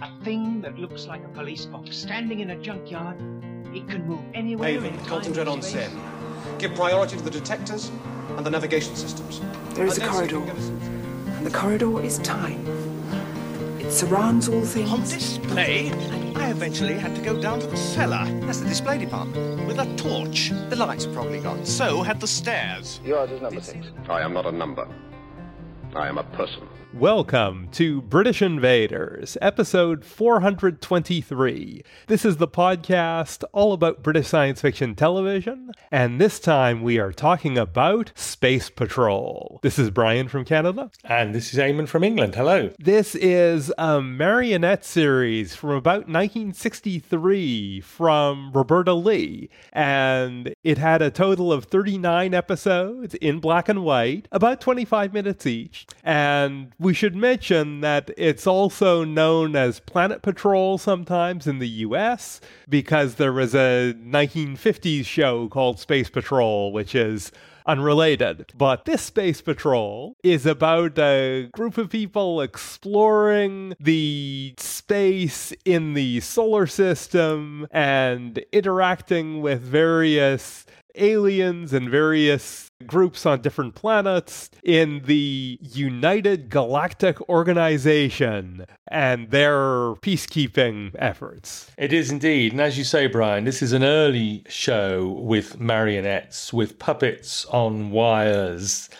A thing that looks like a police box standing in a junkyard. It can move anywhere. Haven, in time concentrate on space. Sen. Give priority to the detectors and the navigation systems. There is And a then see if you corridor. can get us- And the corridor is time. It surrounds all things. On things. display, I eventually had to go down to the cellar. That's the display department. With a torch. The lights are probably gone. So had the stairs. Yours is number six. I am not a number. I am a person. Welcome to British Invaders, episode 423. This is the podcast all about British science fiction television, and this time we are talking about Space Patrol. This is Brian from Canada. And this is Eamon from England. Hello. This is a marionette series from about 1963 from Roberta Leigh, and it had a total of 39 episodes in black and white, about 25 minutes each. And we should mention that it's also known as Planet Patrol sometimes in the US because there was a 1950s show called Space Patrol, which is unrelated. But this Space Patrol is about a group of people exploring the space in the solar system and interacting with various aliens and various groups on different planets in the United Galactic Organization and their peacekeeping efforts. It is indeed. And as you say, Brian, this is an early show with marionettes, with puppets on wires.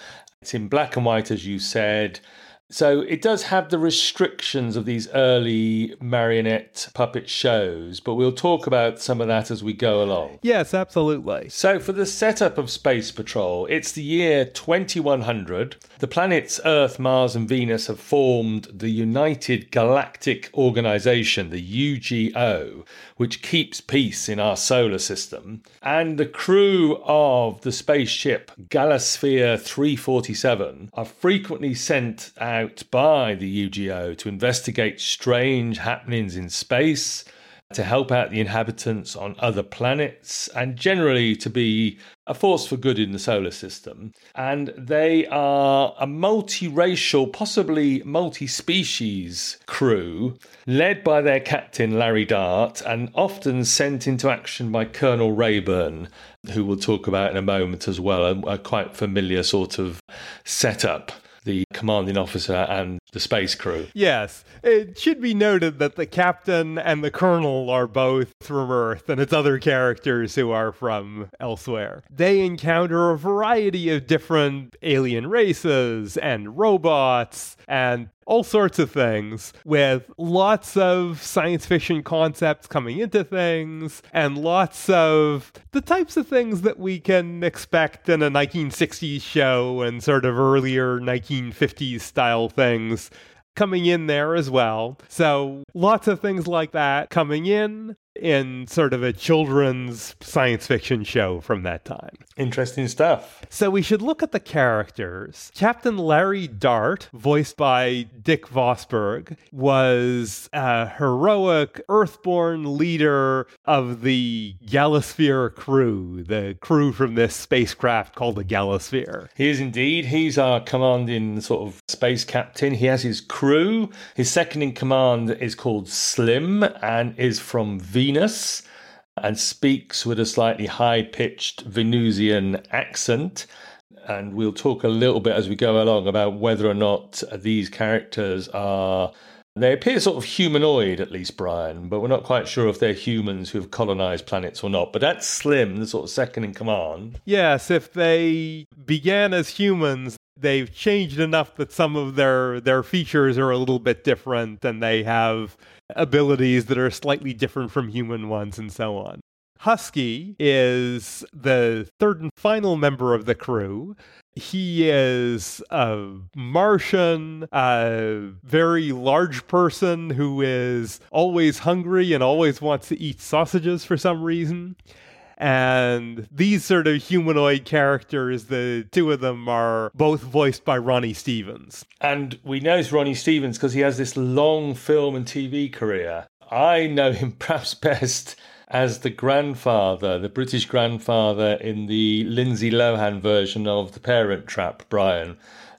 It's in black and white, as you said. So it does have the restrictions of these early marionette puppet shows, but we'll talk about some of that as we go along. Yes, absolutely. So, for the setup of Space Patrol, it's the year 2100. The planets Earth, Mars, and Venus have formed the United Galactic Organization, the UGO, which keeps peace in our solar system. And the crew of the spaceship Galasphere 347 are frequently sent out by the UGO to investigate strange happenings in space to help out the inhabitants on other planets, and generally to be a force for good in the solar system. And they are a multiracial, possibly multi species crew, led by their captain Larry Dart, and often sent into action by Colonel Rayburn, who we'll talk about in a moment as well, a, a quite familiar sort of setup. The commanding officer and the space crew. Yes, it should be noted that the captain and the colonel are both from Earth, and it's other characters who are from elsewhere. They encounter a variety of different alien races and robots and all sorts of things with lots of science fiction concepts coming into things and lots of the types of things that we can expect in a 1960s show and sort of earlier 1950s style things coming in there as well. So lots of things like that coming in in sort of a children's science fiction show from that time. Interesting stuff. So we should look at the characters. Captain Larry Dart, voiced by Dick Vosburgh, was a heroic Earthborn leader of the Galasphere crew, the crew from this spacecraft called the Galasphere. He is indeed. He's our commanding sort of space captain. He has his crew. His second in command is called Slim and is from Venus and speaks with a slightly high pitched Venusian accent. And we'll talk a little bit as we go along about whether or not these characters are. They appear sort of humanoid, at least, Brian, but we're not quite sure if they're humans who have colonized planets or not. But that's Slim, the sort of second in command. Yes, if they began as humans, they've changed enough that some of their their features are a little bit different and they have abilities that are slightly different from human ones and so on. Husky is the third and final member of the crew. He is a Martian, a very large person who is always hungry and always wants to eat sausages for some reason. And these sort of humanoid characters, the two of them are both voiced by Ronnie Stevens. And we know it's Ronnie Stevens because he has this long film and TV career. I know him perhaps best as the grandfather, the British grandfather in the Lindsay Lohan version of The Parent Trap, Brian.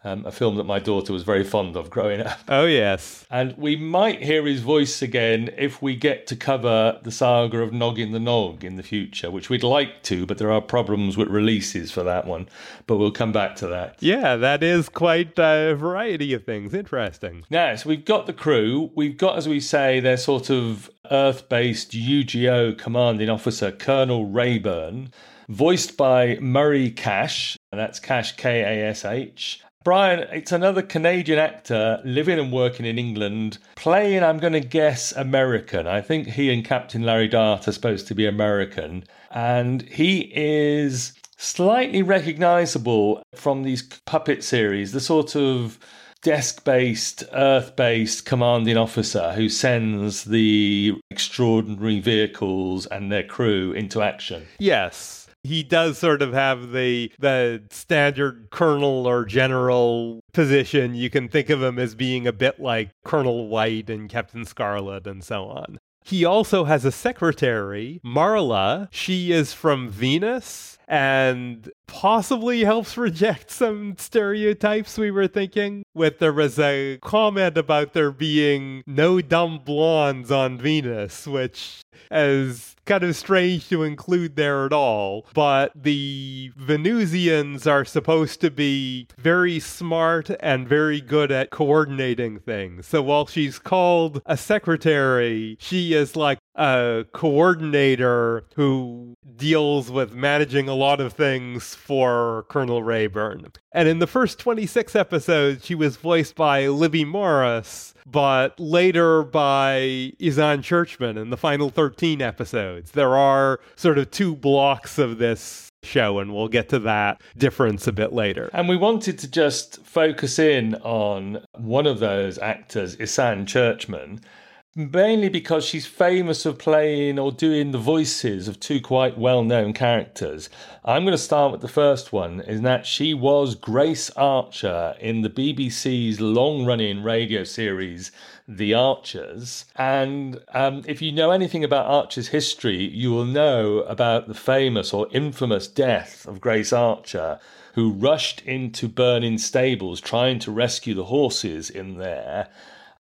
Um, a film that my daughter was very fond of growing up. Oh, yes. And we might hear his voice again if we get to cover the saga of Noggin the Nog in the future, which we'd like to, but there are problems with releases for that one. But we'll come back to that. Yeah, that is quite a variety of things. Interesting. Now, so we've got the crew. We've got, as we say, their sort of Earth based UGO commanding officer, Colonel Rayburn, voiced by Murray Kash, and that's Kash K A S H. Brian, it's another Canadian actor living and working in England, playing, I'm going to guess, American. I think he and Captain Larry Dart are supposed to be American. And he is slightly recognizable from these puppet series, the sort of desk based, earth based commanding officer who sends the extraordinary vehicles and their crew into action. Yes he does sort of have the the standard colonel or general position. You can think of him as being a bit like Colonel White and Captain Scarlet and so on. He also has a secretary, Marla. She is from Venus and possibly helps reject some stereotypes we were thinking. With there was a comment about there being no dumb blondes on Venus, which is kind of strange to include there at all. But the Venusians are supposed to be very smart and very good at coordinating things. So while she's called a secretary, she is like a coordinator who deals with managing a lot of things for Colonel Rayburn. And in the first 26 episodes, she was voiced by Libby Morris, but later by Ysanne Churchman in the final 13 episodes. There are sort of two blocks of this show, and we'll get to that difference a bit later. And we wanted to just focus in on one of those actors, Ysanne Churchman, mainly because she's famous for playing or doing the voices of two quite well known characters. I'm going to start with the first one, is that she was Grace Archer in the BBC's long running radio series. The Archers. And um, if you know anything about Archer's history, you will know about the famous or infamous death of Grace Archer, who rushed into burning stables trying to rescue the horses in there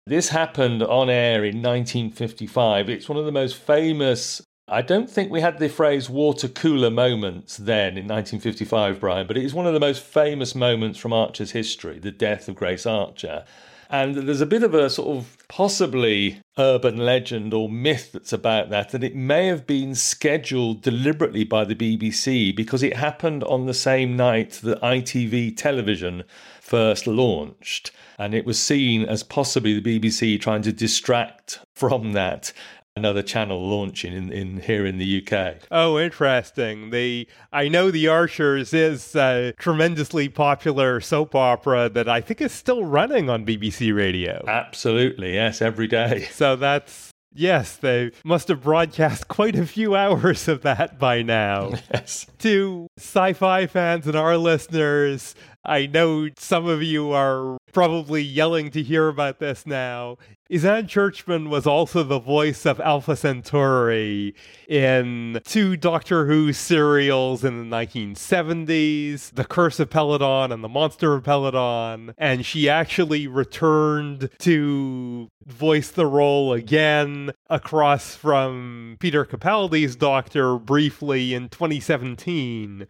this happened on air in 1955. It's one of the most famous. I don't think we had the phrase water cooler moments then in 1955, Brian, but it is one of the most famous moments from Archer's history, the death of Grace Archer. And there's a bit of a sort of possibly urban legend or myth that's about that, that it may have been scheduled deliberately by the BBC because it happened on the same night that ITV television first launched. And it was seen as possibly the BBC trying to distract from that another channel launching in, in here in the UK. Oh, interesting. The I know the Archers is a tremendously popular soap opera that I think is still running on BBC Radio. Absolutely, yes, every day. So that's Yes, they must have broadcast quite a few hours of that by now. Yes. To sci fi fans and our listeners, I know some of you are probably yelling to hear about this now. Ysanne Churchman was also the voice of Alpha Centauri in two Doctor Who serials in the 1970s, The Curse of Peladon and The Monster of Peladon, and she actually returned to voice the role again across from Peter Capaldi's Doctor briefly in 2017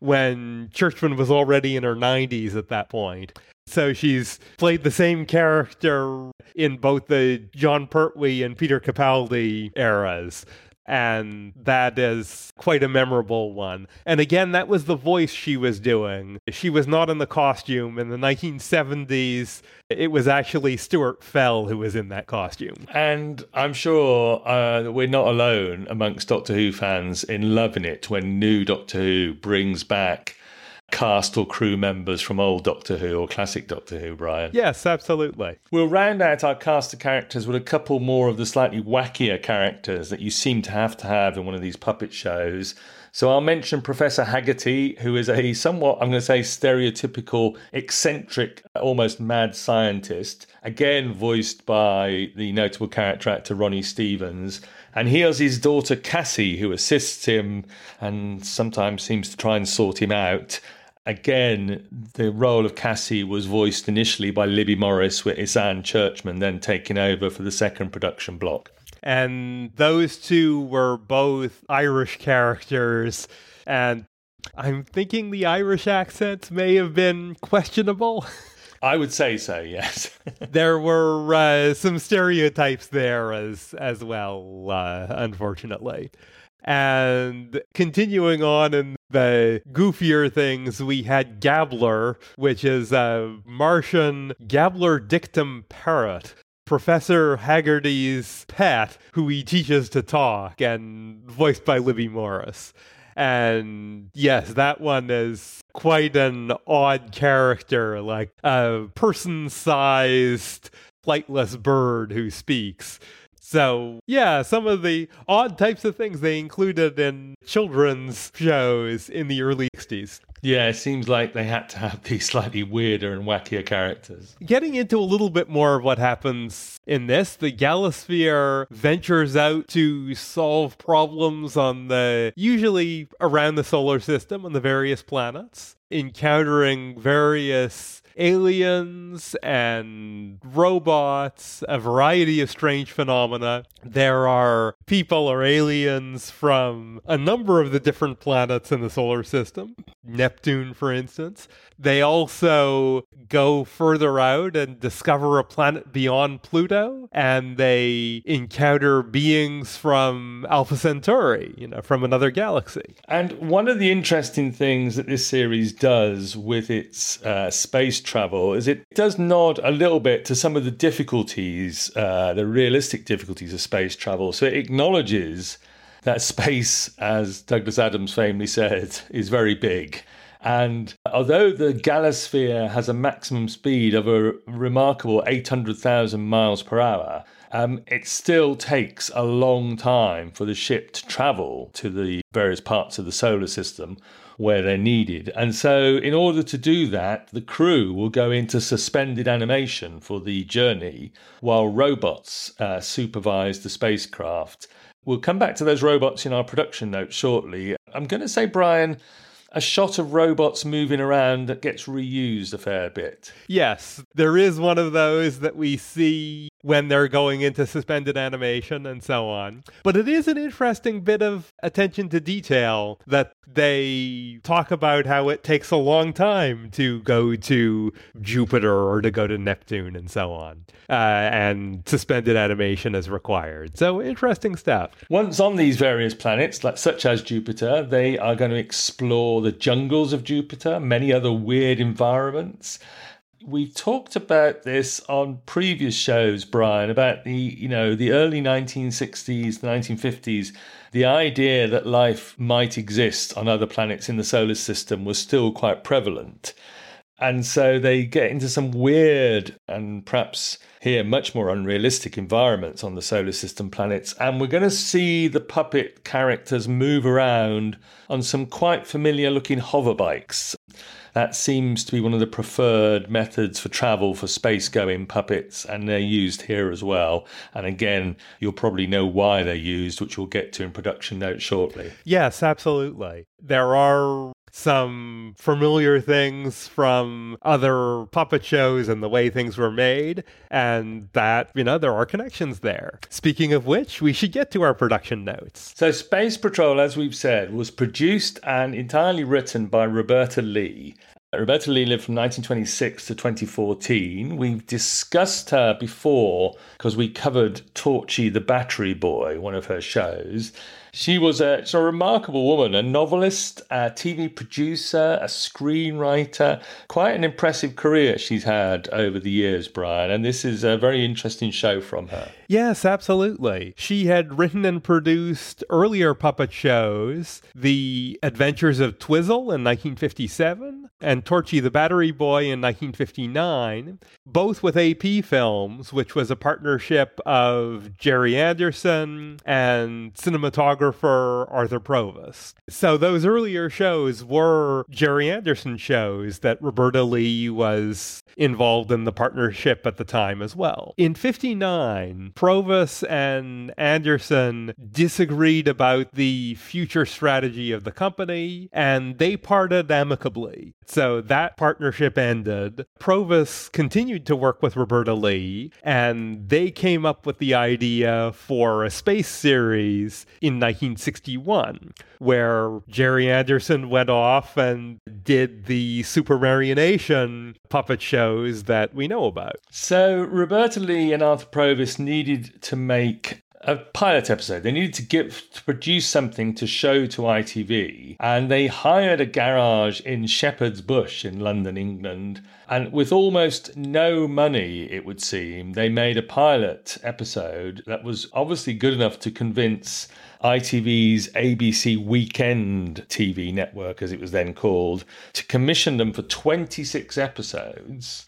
when Churchman was already in her 90s at that point. So she's played the same character in both the Jon Pertwee and Peter Capaldi eras and that is quite a memorable one. And again, that was the voice she was doing. She was not in the costume. In the 1970s, it was actually Stuart Fell who was in that costume. And I'm sure uh, we're not alone amongst Doctor Who fans in loving it when new Doctor Who brings back cast or crew members from old Doctor Who or classic Doctor Who, Brian. Yes, absolutely. We'll round out our cast of characters with a couple more of the slightly wackier characters that you seem to have to have in one of these puppet shows. So I'll mention Professor Haggerty, who is a somewhat, I'm going to say, stereotypical, eccentric, almost mad scientist, again voiced by the notable character actor Ronnie Stevens. And he has his daughter Cassie, who assists him and sometimes seems to try and sort him out Again, the role of Cassie was voiced initially by Libby Morris, with Ysanne Churchman then taking over for the second production block. And those two were both Irish characters. And I'm thinking the Irish accents may have been questionable. I would say so, yes. there were uh, some stereotypes there as as well, uh, unfortunately. And continuing on in the goofier things, we had Gabbler, which is a Martian Gabbler dictum parrot. Professor Haggerty's pet, who he teaches to talk, and voiced by Libby Morris. And yes, that one is quite an odd character, like a person sized flightless bird who speaks. So, yeah, some of the odd types of things they included in children's shows in the early 60s. Yeah, it seems like they had to have these slightly weirder and wackier characters. Getting into a little bit more of what happens in this, the Galasphere ventures out to solve problems on the usually around the solar system on the various planets, encountering various aliens and robots, a variety of strange phenomena. There are people or aliens from a number of the different planets in the solar system, for instance. They also go further out and discover a planet beyond Pluto, and they encounter beings from Alpha Centauri, you know, from another galaxy. And one of the interesting things that this series does with its uh, space travel is it does nod a little bit to some of the difficulties, uh, the realistic difficulties of space travel. So it acknowledges that space, as Douglas Adams famously said, is very big. And although the Galasphere has a maximum speed of a remarkable 800,000 miles per hour, um, it still takes a long time for the ship to travel to the various parts of the solar system where they're needed. And so, in order to do that, the crew will go into suspended animation for the journey while robots uh, supervise the spacecraft. We'll come back to those robots in our production notes shortly. I'm going to say, Brian, a shot of robots moving around that gets reused a fair bit. Yes, there is one of those that we see when they're going into suspended animation and so on. But it is an interesting bit of attention to detail that they talk about how it takes a long time to go to Jupiter or to go to Neptune and so on. Uh, and suspended animation is required. So interesting stuff. Once on these various planets, like such as Jupiter, they are going to explore the jungles of Jupiter, many other weird environments we talked about this on previous shows, Brian, about the you know the early 1960s, the 1950s. The idea that life might exist on other planets in the solar system was still quite prevalent, and so they get into some weird and perhaps here much more unrealistic environments on the solar system planets. And we're going to see the puppet characters move around on some quite familiar looking hover bikes that seems to be one of the preferred methods for travel for space going puppets, and they're used here as well. And again, you'll probably know why they're used, which we'll get to in production notes shortly. Yes, absolutely. There are some familiar things from other puppet shows and the way things were made, and that, you know, there are connections there. Speaking of which, we should get to our production notes. So, Space Patrol, as we've said, was produced and entirely written by Roberta Leigh. Roberta Leigh lived from 1926 to 2014. We've discussed her before because we covered Torchy the Battery Boy, one of her shows. She was a, a remarkable woman, a novelist, a TV producer, a screenwriter. Quite an impressive career she's had over the years, Brian. And this is a very interesting show from her. Yes, absolutely. She had written and produced earlier puppet shows The Adventures of Twizzle in 1957 and Torchy the Battery Boy in 1959, both with AP Films, which was a partnership of Gerry Anderson and cinematographer Arthur Provis. So those earlier shows were Gerry Anderson shows that Roberta Leigh was involved in the partnership at the time as well. In 59, Provis and Anderson disagreed about the future strategy of the company and they parted amicably. So that partnership ended. Provis continued to work with Roberta Leigh and they came up with the idea for a space series in 1961 where Gerry Anderson went off and did the Supermarionation puppet shows that we know about. So Roberta Leigh and Arthur Provis needed to make a pilot episode. They needed to give to produce something to show to ITV, and they hired a garage in Shepherd's Bush in London, England. And with almost no money, it would seem, they made a pilot episode that was obviously good enough to convince ITV's ABC Weekend TV network, as it was then called, to commission them for 26 episodes.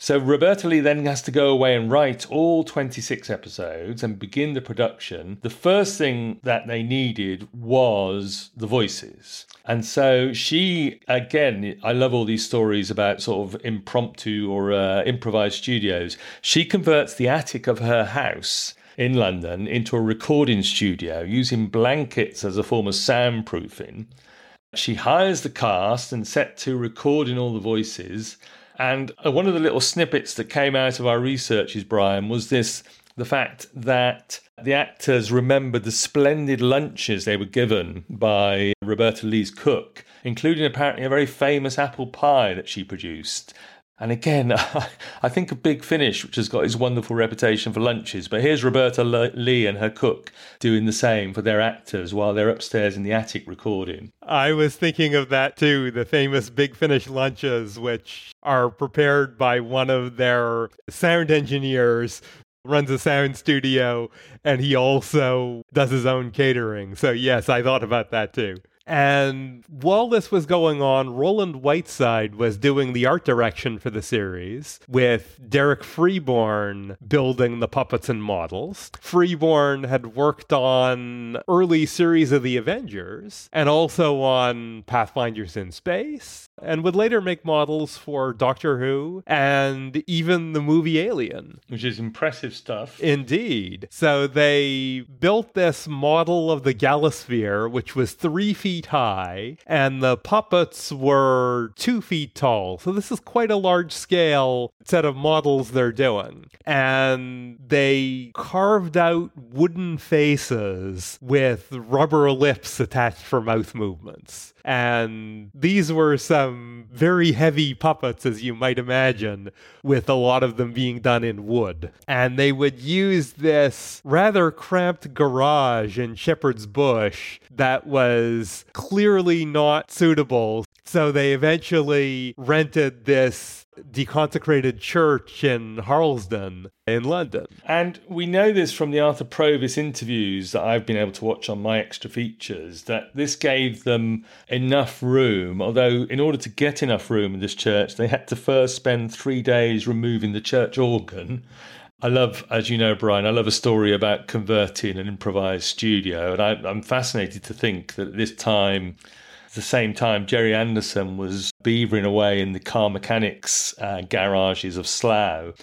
So Roberta Leigh then has to go away and write all 26 episodes and begin the production. The first thing that they needed was the voices. And so she, again, I love all these stories about sort of impromptu or uh, improvised studios. She converts the attic of her house in London into a recording studio using blankets as a form of soundproofing. She hires the cast and set to recording all the voices. And uh, one of the little snippets that came out of our researches, Brian, was this the fact that the actors remembered the splendid lunches they were given by Roberta Leigh's cook, including apparently a very famous apple pie that she produced. And again, I think a Big Finish, which has got his wonderful reputation for lunches, but here's Roberta Leigh and her cook doing the same for their actors while they're upstairs in the attic recording. I was thinking of that too, the famous Big Finish lunches, which are prepared by one of their sound engineers runs a sound studio and he also does his own catering. So yes, I thought about that too. And while this was going on, Roland Whiteside was doing the art direction for the series, with Derek Freeborn building the puppets and models. Freeborn had worked on early series of the Avengers and also on Pathfinders in Space and would later make models for Doctor Who and even the movie Alien. Which is impressive stuff. Indeed. So they built this model of the Galasphere, which was three feet high, and the puppets were two feet tall. So this is quite a large scale set of models they're doing. And they carved out wooden faces with rubber lips attached for mouth movements. And these were some very heavy puppets, as you might imagine, with a lot of them being done in wood. And they would use this rather cramped garage in Shepherd's Bush that was clearly not suitable. So they eventually rented this deconsecrated church in Harlesden in London. And we know this from the Arthur Provis interviews that I've been able to watch on my extra features that this gave them enough room. Although, in order to get enough room in this church, they had to first spend three days removing the church organ. I love, as you know, Brian, I love a story about converting an improvised studio. And I, I'm fascinated to think that at this time, at the same time, Gerry Anderson was beavering away in the car mechanics uh, garages of Slough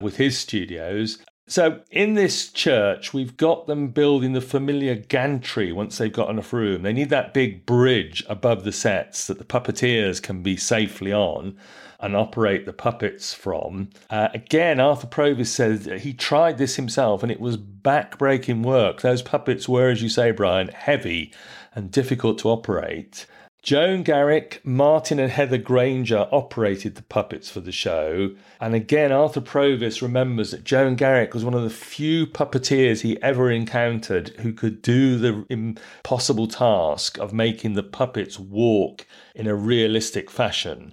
with his studios. So, in this church, we've got them building the familiar gantry once they've got enough room. They need that big bridge above the sets that the puppeteers can be safely on and operate the puppets from. Uh, again, Arthur Provis said he tried this himself and it was back-breaking work. Those puppets were, as you say, Brian, heavy and difficult to operate. Joan Garrick, Martin, and Heather Granger operated the puppets for the show. And again, Arthur Provis remembers that Joan Garrick was one of the few puppeteers he ever encountered who could do the impossible task of making the puppets walk in a realistic fashion.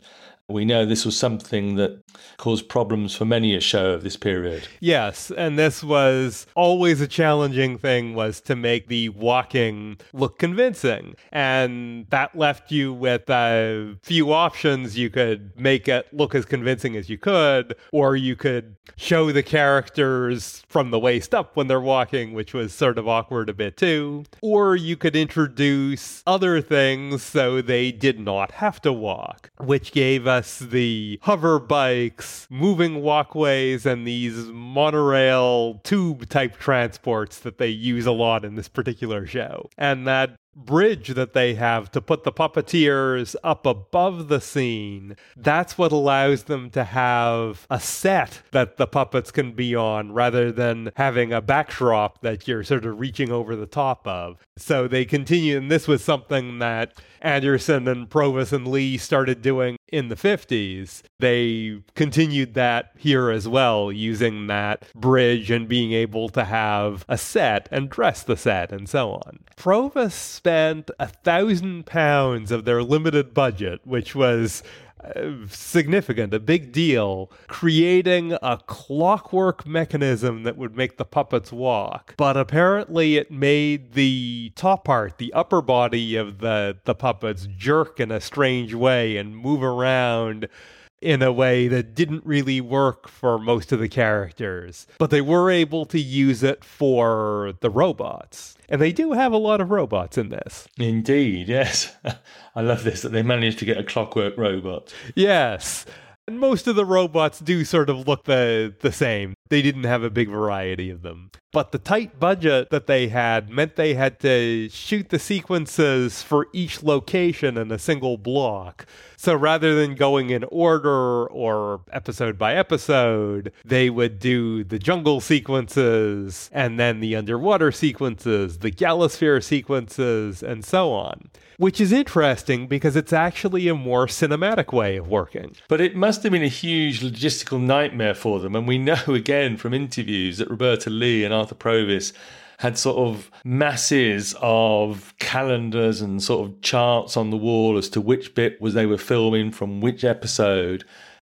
We know this was something that caused problems for many a show of this period. Yes, and this was always a challenging thing was to make the walking look convincing. And that left you with a few options. You could make it look as convincing as you could, or you could show the characters from the waist up when they're walking, which was sort of awkward a bit too. Or you could introduce other things so they did not have to walk, which gave us the hover bikes, moving walkways, and these monorail tube type transports that they use a lot in this particular show. And that bridge that they have to put the puppeteers up above the scene, that's what allows them to have a set that the puppets can be on rather than having a backdrop that you're sort of reaching over the top of. So they continue, and this was something that Anderson and Provis and Leigh started doing in the 50s. They continued that here as well, using that bridge and being able to have a set and dress the set and so on. Provis spent a thousand pounds of their limited budget, which was significant, a big deal, creating a clockwork mechanism that would make the puppets walk. But apparently, it made the top part, the upper body of the, the puppets, jerk in a strange way and move around in a way that didn't really work for most of the characters. But they were able to use it for the robots. And they do have a lot of robots in this. Indeed, yes. I love this that they managed to get a clockwork robot. Yes. And most of the robots do sort of look the the same. They didn't have a big variety of them. But the tight budget that they had meant they had to shoot the sequences for each location in a single block. So rather than going in order or episode by episode, they would do the jungle sequences and then the underwater sequences, the galasphere sequences, and so on. Which is interesting because it's actually a more cinematic way of working. But it must have been a huge logistical nightmare for them. And we know again from interviews that Roberta Leigh and Arthur Provis had sort of masses of calendars and sort of charts on the wall as to which bit was they were filming from which episode.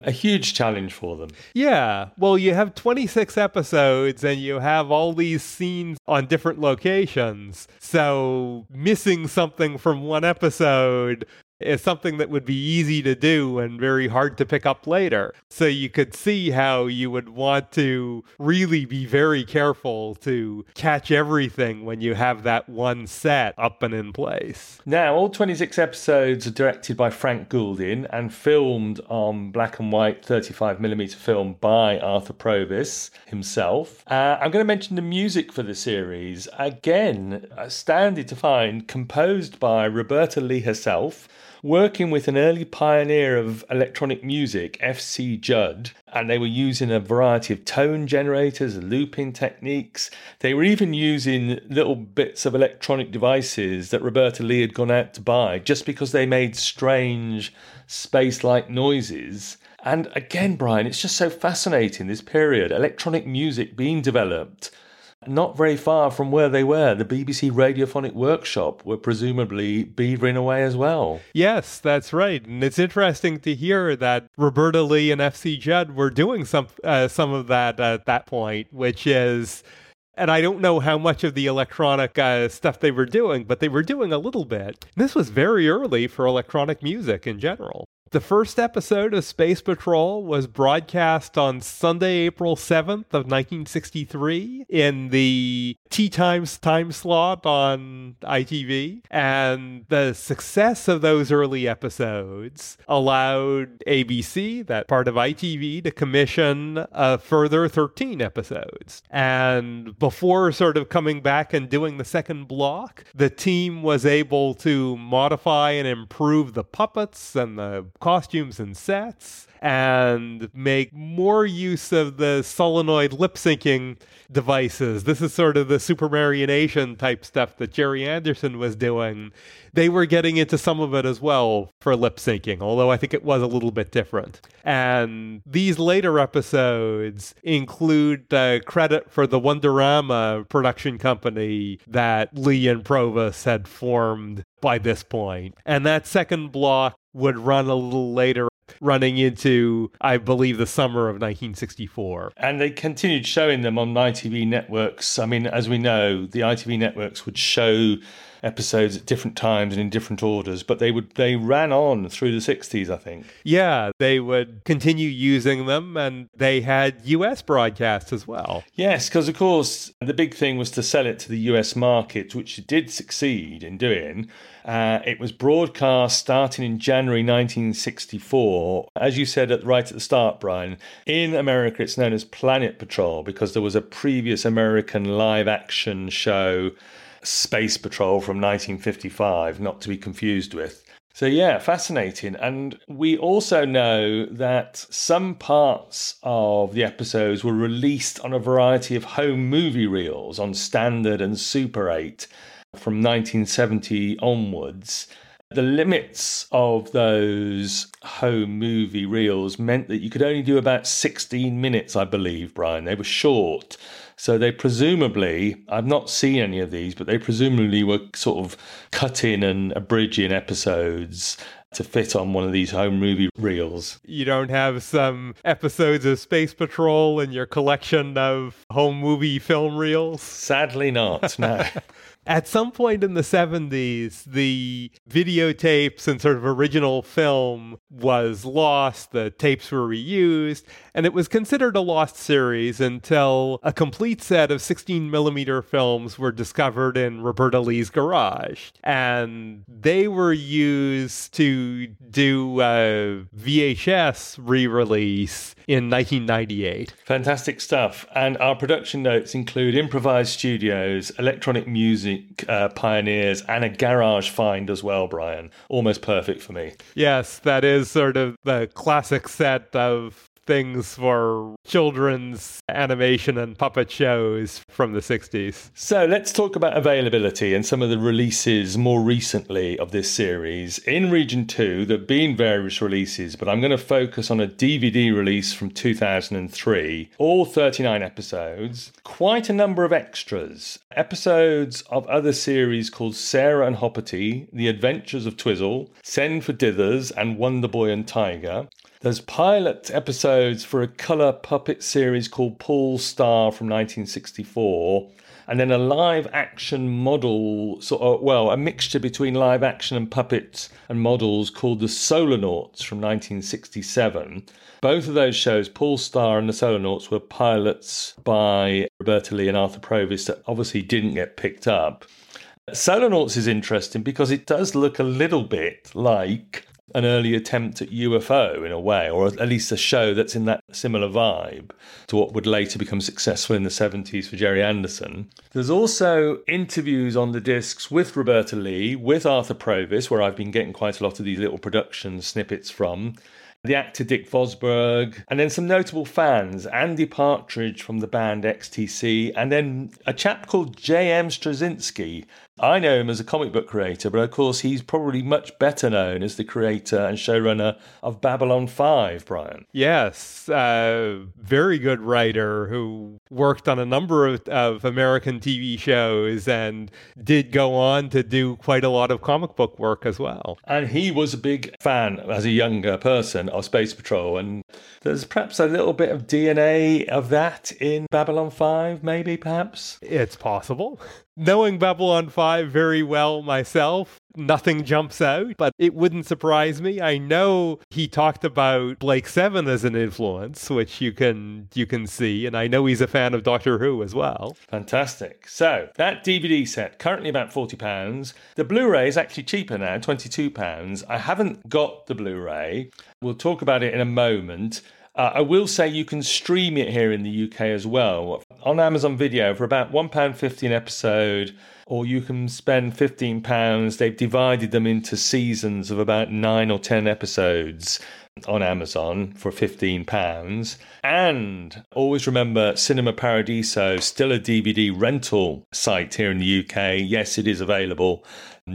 A huge challenge for them. Yeah. Well, you have 26 episodes and you have all these scenes on different locations. So missing something from one episode is something that would be easy to do and very hard to pick up later. So you could see how you would want to really be very careful to catch everything when you have that one set up and in place. Now, all 26 episodes are directed by Frank Goulden and filmed on black and white 35mm film by Arthur Provis himself. Uh, I'm going to mention the music for the series. Again, astounded to find composed by Roberta Leigh herself working with an early pioneer of electronic music, F.C. Judd, and they were using a variety of tone generators, looping techniques. They were even using little bits of electronic devices that Roberta Leigh had gone out to buy just because they made strange space like noises. And again, Brian, it's just so fascinating this period, electronic music being developed not very far from where they were, the BBC Radiophonic Workshop were presumably beavering away as well. Yes, that's right. And it's interesting to hear that Roberta Leigh and FC Judd were doing some uh, some of that at that point, which is and I don't know how much of the electronic uh, stuff they were doing, but they were doing a little bit. This was very early for electronic music in general. The first episode of Space Patrol was broadcast on Sunday, April 7th of 1963 in the tea times time slot on ITV. And the success of those early episodes allowed ABC, that part of ITV, to commission a further 13 episodes. And before sort of coming back and doing the second block, the team was able to modify and improve the puppets and the costumes and sets and make more use of the solenoid lip syncing devices. This is sort of the supermarionation type stuff that Gerry Anderson was doing. They were getting into some of it as well for lip syncing, although I think it was a little bit different. And these later episodes include credit for the Wonderama production company that Leigh and Provis had formed by this point. And that second block would run a little later running into, I believe, the summer of 1964. And they continued showing them on ITV networks. I mean, as we know, the ITV networks would show episodes at different times and in different orders, but they would they ran on through the 60s, I think. Yeah, they would continue using them and they had US broadcasts as well. Yes, because of course the big thing was to sell it to the US market, which it did succeed in doing. Uh, it was broadcast starting in January 1964. As you said at, right at the start, Brian, in America it's known as Planet Patrol because there was a previous American live action show Space Patrol from 1955, not to be confused with. So, yeah, fascinating. And we also know that some parts of the episodes were released on a variety of home movie reels on Standard and Super 8 from 1970 onwards. The limits of those home movie reels meant that you could only do about 16 minutes, I believe, Brian. They were short. So they presumably, I've not seen any of these, but they presumably were sort of cutting and abridging episodes to fit on one of these home movie reels. You don't have some episodes of Space Patrol in your collection of home movie film reels? Sadly not, no. At some point in the 70s, the videotapes and sort of original film was lost. The tapes were reused, and it was considered a lost series until a complete set of 16 millimeter films were discovered in Roberta Leigh's garage. And they were used to do a VHS re release in 1998. Fantastic stuff. And our production notes include improvised studios, electronic music uh, pioneers, and a garage find as well, Brian. Almost perfect for me. Yes, that is sort of the classic set of things for children's animation and puppet shows from the 60s. So let's talk about availability and some of the releases more recently of this series. In Region 2, there have been various releases, but I'm going to focus on a DVD release from 2003, all 39 episodes, quite a number of extras, episodes of other series called Sarah and Hoppity, The Adventures of Twizzle, Send for Dithers, and Wonder Boy and Tiger. There's pilot episodes for a colour puppet series called Paul Star from 1964, and then a live action model, sort of, uh, well, a mixture between live action and puppets and models called the Solarnauts from 1967. Both of those shows, Paul Star and the Solarnauts, were pilots by Roberta Leigh and Arthur Provis that obviously didn't get picked up. Solarnauts is interesting because it does look a little bit like an early attempt at UFO in a way, or at least a show that's in that similar vibe to what would later become successful in the 70s for Gerry Anderson. There's also interviews on the discs with Roberta Leigh, with Arthur Provis, where I've been getting quite a lot of these little production snippets from. The actor Dick Vosburgh, and then some notable fans Andy Partridge from the band XTC, and then a chap called J.M. Straczynski, I know him as a comic book creator, but of course he's probably much better known as the creator and showrunner of Babylon 5, Brian. Yes, uh, very good writer who worked on a number of, of American TV shows and did go on to do quite a lot of comic book work as well. And he was a big fan as a younger person of Space Patrol, and there's perhaps a little bit of DNA of that in Babylon 5, maybe, perhaps? It's possible knowing Babylon 5 very well myself, nothing jumps out, but it wouldn't surprise me. I know he talked about Blake Seven as an influence, which you can you can see, and I know he's a fan of Doctor Who as well. Fantastic. So that DVD set currently about forty pounds. The Blu-ray is actually cheaper now, twenty-two pounds. I haven't got the Blu-ray. We'll talk about it in a moment. Uh, I will say you can stream it here in the UK as well on Amazon Video for about £1.50 an episode, or you can spend £15. They've divided them into seasons of about nine or 10 episodes on Amazon for £15. And always remember Cinema Paradiso, still a DVD rental site here in the UK. Yes, it is available.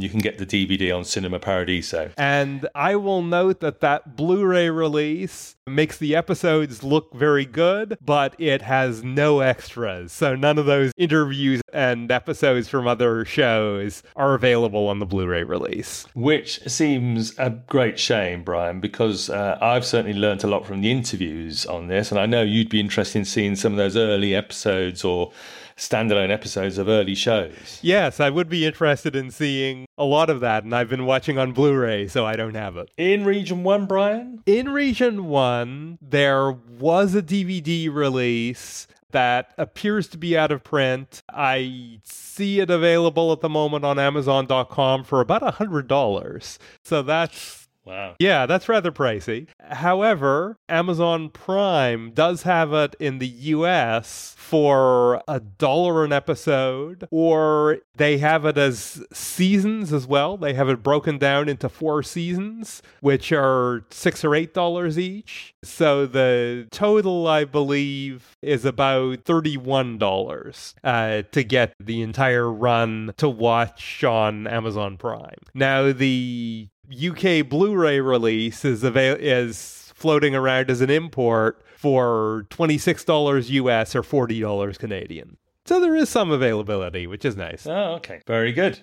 You can get the DVD on Cinema Paradiso. And I will note that that Blu ray release makes the episodes look very good, but it has no extras. So none of those interviews and episodes from other shows are available on the Blu ray release. Which seems a great shame, Brian, because uh, I've certainly learnt a lot from the interviews on this, and I know you'd be interested in seeing some of those early episodes or standalone episodes of early shows. Yes, I would be interested in seeing a lot of that, and I've been watching on Blu ray, so I don't have it. In Region 1, Brian? In Region 1, there was a DVD release that appears to be out of print. I see it available at the moment on Amazon.com for about a $100. So that's Wow. yeah, that's rather pricey. However, Amazon Prime does have it in the US for a dollar an episode, or they have it as seasons as well. They have it broken down into four seasons, which are six or eight dollars each. So the total, I believe, is about $31 uh, to get the entire run to watch on Amazon Prime. Now, the UK Blu-ray release is avail- is floating around as an import for $26 US or $40 Canadian. So there is some availability, which is nice. Oh, okay. Very good.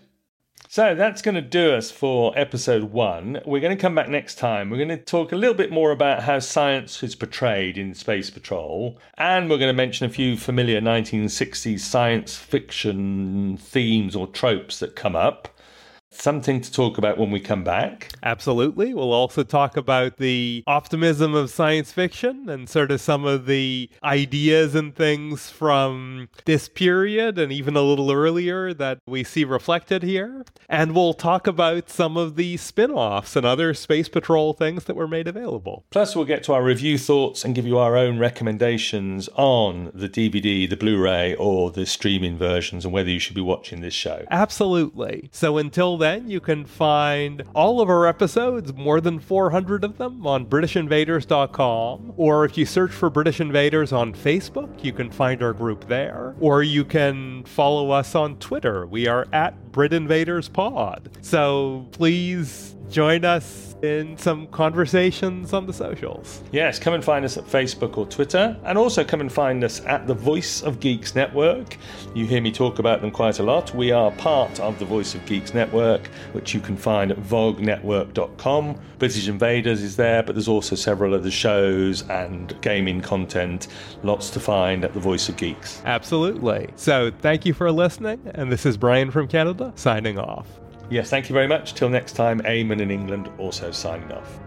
So that's going to do us for episode one. We're going to come back next time. We're going to talk a little bit more about how science is portrayed in Space Patrol, and we're going to mention a few familiar 1960s science fiction themes or tropes that come up. Something to talk about when we come back. Absolutely. We'll also talk about the optimism of science fiction and sort of some of the ideas and things from this period and even a little earlier that we see reflected here. And we'll talk about some of the spin offs and other Space Patrol things that were made available. Plus, we'll get to our review thoughts and give you our own recommendations on the DVD, the Blu ray, or the streaming versions and whether you should be watching this show. Absolutely. So until then, you can find all of our episodes, more than 400 of them, on BritishInvaders.com. Or if you search for British Invaders on Facebook, you can find our group there. Or you can follow us on Twitter. We are at BritInvadersPod. So please join us in some conversations on the socials. Yes, come and find us at Facebook or Twitter, and also come and find us at the Voice of Geeks Network. You hear me talk about them quite a lot. We are part of the Voice of Geeks Network, which you can find at vognetwork.com. British Invaders is there, but there's also several other shows and gaming content. Lots to find at the Voice of Geeks. Absolutely. So thank you for listening, and this is Brian from Canada signing off. Yes, thank you very much. Till next time, Eamon in England also signing off.